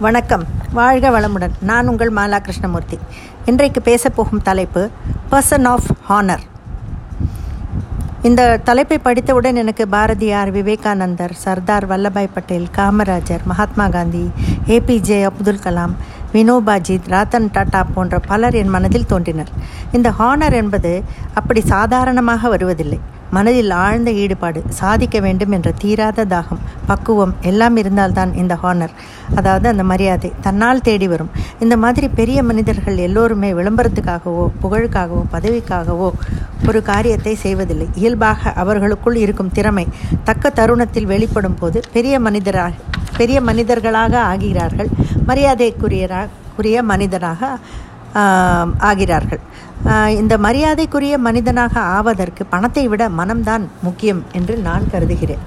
வணக்கம். வாழ்க வளமுடன். நான் உங்கள் மாலா கிருஷ்ணமூர்த்தி இன்றைக்கு பேசப்போகும் தலைப்பு பர்சன் ஆஃப் ஹானர் இந்த தலைப்பை படித்தவுடன் எனக்கு பாரதியார் விவேகானந்தர் சர்தார் வல்லபாய் பட்டேல் காமராஜர் மகாத்மா காந்தி ஏபிஜே அப்துல் கலாம் வினோபாஜி ரத்தன் டாடா போன்ற பலர் என் மனதில் தோன்றினர். இந்த ஹானர் என்பது அப்படி சாதாரணமாக வருவதில்லை. மனதில் ஆழ்ந்த ஈடுபாடு சாதிக்க வேண்டும் என்ற தீராத தாகம் பக்குவம் எல்லாம் இருந்தால்தான் இந்த ஹானர் அதாவது அந்த மரியாதை தன்னால் தேடி வரும். இந்த மாதிரி பெரிய மனிதர்கள் எல்லோருமே விளம்பரத்துக்காகவோ புகழுக்காகவோ பதவிக்காகவோ ஒரு காரியத்தை செய்வதில்லை. இயல்பாக அவர்களுக்குள் இருக்கும் திறமை தக்க தருணத்தில் வெளிப்படும் போது பெரிய மனிதராக பெரிய மனிதர்களாக ஆகிறார்கள். மரியாதைக்குரிய மனிதனாக ஆகிறார்கள். இந்த மரியாதைக்குரிய மனிதனாக ஆவதற்கு பணத்தை விட மனம்தான் முக்கியம் என்று நான் கருதுகிறேன்.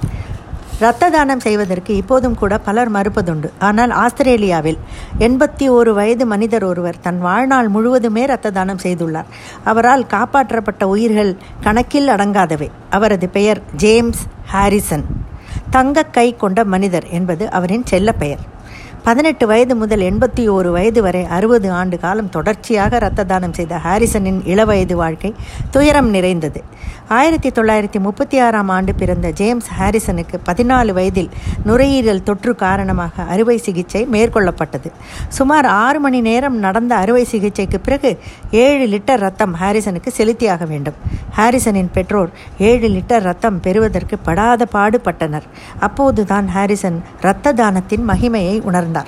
இரத்த தானம் செய்வதற்கு இப்போதும் கூட பலர் மறுப்பதுண்டு. ஆனால் ஆஸ்திரேலியாவில் எண்பத்தி ஒரு வயது மனிதர் ஒருவர் தன் வாழ்நாள் முழுவதுமே இரத்த தானம் செய்துள்ளார். அவரால் காப்பாற்றப்பட்ட உயிர்கள் கணக்கில் அடங்காதவை. அவரது பெயர் ஜேம்ஸ் ஹாரிசன். தங்க கை கொண்ட மனிதர் என்பது அவரின் செல்ல பெயர் பதினெட்டு வயது முதல் எண்பத்தி ஓரு வயது வரை அறுபது ஆண்டு காலம் தொடர்ச்சியாக இரத்த தானம் செய்த ஹாரிசனின் இளவயது வாழ்க்கை துயரம் நிறைந்தது. ஆயிரத்தி தொள்ளாயிரத்தி முப்பத்தி ஆறாம் ஆண்டு பிறந்த ஜேம்ஸ் ஹாரிசனுக்கு பதினாலு வயதில் நுரையீரல் தொற்று காரணமாக அறுவை சிகிச்சை மேற்கொள்ளப்பட்டது. சுமார் ஆறு மணி நேரம் நடந்த அறுவை சிகிச்சைக்கு பிறகு ஏழு லிட்டர் ரத்தம் ஹாரிசனுக்கு செலுத்தியாக வேண்டும். ஹாரிசனின் பெற்றோர் ஏழு லிட்டர் ரத்தம் பெறுவதற்கு படாத பாடுபட்டனர். அப்போதுதான் ஹாரிசன் இரத்த தானத்தின் மகிமையை உணர்ந்தார்.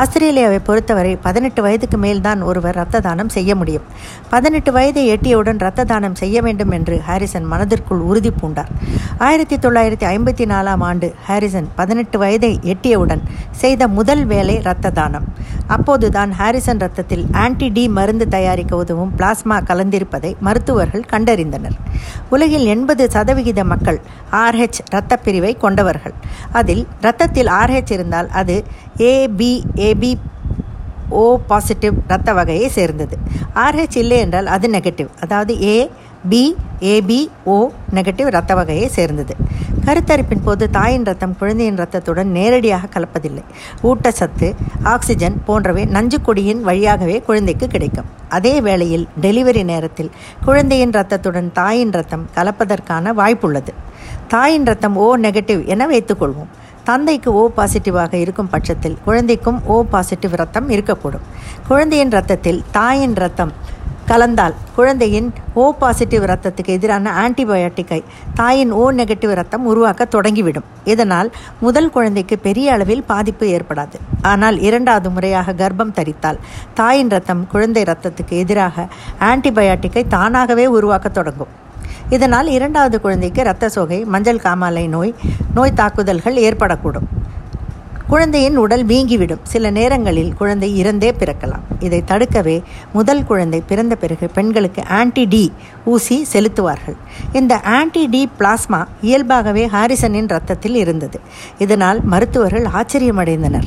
ஆஸ்திரேலியாவை பொறுத்தவரை பதினெட்டு வயதுக்கு மேல்தான் ஒருவர் இரத்த தானம் செய்ய முடியும். பதினெட்டு வயதை எட்டியவுடன் இரத்த தானம் செய்ய வேண்டும் என்று ஹாரிசன் மனதிற்குள் உறுதி பூண்டார். ஆயிரத்தி தொள்ளாயிரத்தி ஐம்பத்தி நாலாம் ஆண்டு ஹாரிசன் பதினெட்டு வயதை எட்டியவுடன் செய்த முதல் வேலை இரத்த தானம். அப்போதுதான் ஹாரிசன் ரத்தத்தில் ஆன்டி டி மருந்து தயாரிக்க உதவும் பிளாஸ்மா கலந்திருப்பதை மருத்துவர்கள் கண்டறிந்தனர். உலகில் எண்பது சதவிகித மக்கள் ஆர்ஹெச் இரத்த பிரிவை கொண்டவர்கள். அதில் இரத்தத்தில் ஆர்ஹெச் இருந்தால் அது ஏபி ஏபி ஓ பாசிட்டிவ் இரத்த வகையை சேர்ந்தது. ஆர்ஹெச் இல்லை என்றால் அது நெகட்டிவ் அதாவது A B AB O negative இரத்த வகையை சேர்ந்தது. கருத்தரிப்பின் போது தாயின் ரத்தம் குழந்தையின் ரத்தத்துடன் நேரடியாக கலப்பதில்லை. ஊட்டச்சத்து ஆக்சிஜன் போன்றவை நஞ்சு கொடியின் வழியாகவே குழந்தைக்கு கிடைக்கும். அதே வேளையில் டெலிவரி நேரத்தில் குழந்தையின் ரத்தத்துடன் தாயின் ரத்தம் கலப்பதற்கான வாய்ப்புள்ளது. தாயின் ரத்தம் ஓ நெகட்டிவ் என வைத்துக்கொள்வோம். தந்தைக்கு ஓ பாசிட்டிவாக இருக்கும் பட்சத்தில் குழந்தைக்கும் ஓ பாசிட்டிவ் ரத்தம் இருக்கக்கூடும். குழந்தையின் ரத்தத்தில் தாயின் ரத்தம் கலந்தால் குழந்தையின் ஓ பாசிட்டிவ் ரத்தத்துக்கு எதிரான ஆன்டிபயோட்டிக்கை தாயின் ஓ நெகட்டிவ் ரத்தம் உருவாக்க தொடங்கிவிடும். இதனால் முதல் குழந்தைக்கு பெரிய அளவில் பாதிப்பு ஏற்படாது. ஆனால் இரண்டாவது முறையாக கர்ப்பம் தரித்தால் தாயின் ரத்தம் குழந்தை ரத்தத்துக்கு எதிராக ஆன்டிபயோட்டிக்கை தானாகவே உருவாக்க தொடங்கும். இதனால் இரண்டாவது குழந்தைக்கு இரத்த சோகை மஞ்சள் காமாலை நோய் நோய் தாக்குதல்கள் ஏற்படக்கூடும். குழந்தையின் உடல் வீங்கிவிடும். சில நேரங்களில் குழந்தை இறந்தே பிறக்கலாம். இதை தடுக்கவே முதல் குழந்தை பிறந்த பிறகு பெண்களுக்கு ஆன்டி டி ஊசி செலுத்துவார்கள். இந்த ஆன்டி டி பிளாஸ்மா இயல்பாகவே ஹாரிசனின் ரத்தத்தில் இருந்தது. இதனால் மருத்துவர்கள் ஆச்சரியமடைந்தனர்.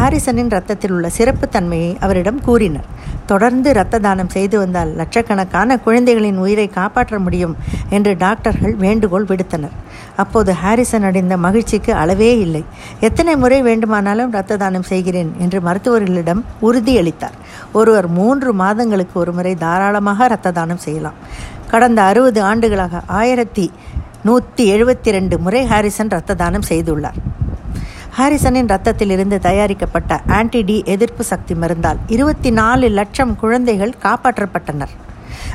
ஹாரிசனின் ரத்தத்தில் உள்ள சிறப்பு தன்மையை அவரிடம் கூறினர். தொடர்ந்து இரத்த தானம் செய்து வந்தால் லட்சக்கணக்கான குழந்தைகளின் உயிரை காப்பாற்ற முடியும் என்று டாக்டர்கள் வேண்டுகோள் விடுத்தனர். அப்போது ஹாரிசன் அடைந்த மகிழ்ச்சிக்கு அளவே இல்லை. எத்தனை முறை வேண்டுமானாலும் இரத்த தானம் செய்கிறேன் என்று மருத்துவர்களிடம் உறுதியளித்தார். ஒருவர் மூன்று மாதங்களுக்கு ஒரு முறை தாராளமாக இரத்த தானம் செய்யலாம். கடந்த அறுபது ஆண்டுகளாக ஆயிரத்தி நூற்றி எழுபத்தி ரெண்டு முறை ஹாரிசன் இரத்த தானம் செய்துள்ளார். ஹாரிசனின் ரத்தத்திலிருந்து தயாரிக்கப்பட்ட ஆன்டி டி எதிர்ப்பு சக்தி மருந்தால் இருபத்தி நாலு லட்சம் குழந்தைகள் காப்பாற்றப்பட்டனர்.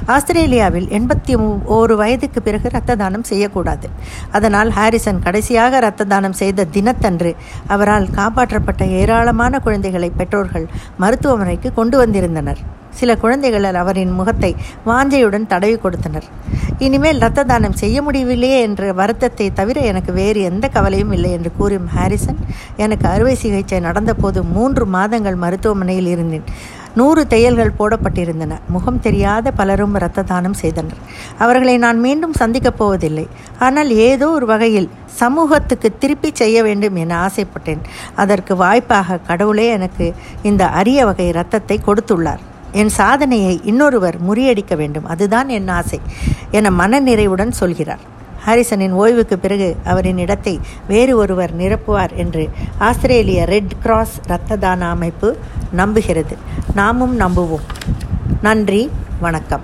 ஆஸ்திரேலியாவில் எண்பத்தி ஓரு வயதுக்கு பிறகு இரத்த தானம் செய்யக்கூடாது. அதனால் ஹாரிசன் கடைசியாக இரத்த தானம் செய்த தினத்தன்று அவரால் காப்பாற்றப்பட்ட ஏராளமான குழந்தைகளை பெற்றோர்கள் மருத்துவமனைக்கு கொண்டு வந்திருந்தனர். சில குழந்தைகள் அவரின் முகத்தை வாஞ்சையுடன் தடவி கொடுத்தனர். இனிமேல் இரத்த தானம் செய்ய முடியவில்லையே என்ற வருத்தத்தை தவிர எனக்கு வேறு எந்த கவலையும் இல்லை என்று கூறும் ஹாரிசன் எனக்கு அறுவை சிகிச்சை நடந்தபோது மூன்று மாதங்கள் மருத்துவமனையில் இருந்தேன். நூறு தையல்கள் போடப்பட்டிருந்தன. முகம் தெரியாத பலரும் இரத்த தானம் செய்தனர். அவர்களை நான் மீண்டும் சந்திக்கப் போவதில்லை. ஆனால் ஏதோ ஒரு வகையில் சமூகத்துக்கு திருப்பி செய்ய வேண்டும் என ஆசைப்பட்டேன். அதற்கு வாய்ப்பாக கடவுளே எனக்கு இந்த அரிய வகை இரத்தத்தை கொடுத்துள்ளார். என் சாதனையை இன்னொருவர் முறியடிக்க வேண்டும். அதுதான் என் ஆசை என மனநிறைவுடன் சொல்கிறார். ஹாரிசனின் ஓய்வுக்கு பிறகு அவரின் இடத்தை வேறு ஒருவர் நிரப்புவார் என்று ஆஸ்திரேலிய ரெட் கிராஸ் இரத்த தான அமைப்பு நம்புகிறது. நாமும் நம்புவோம். நன்றி வணக்கம்.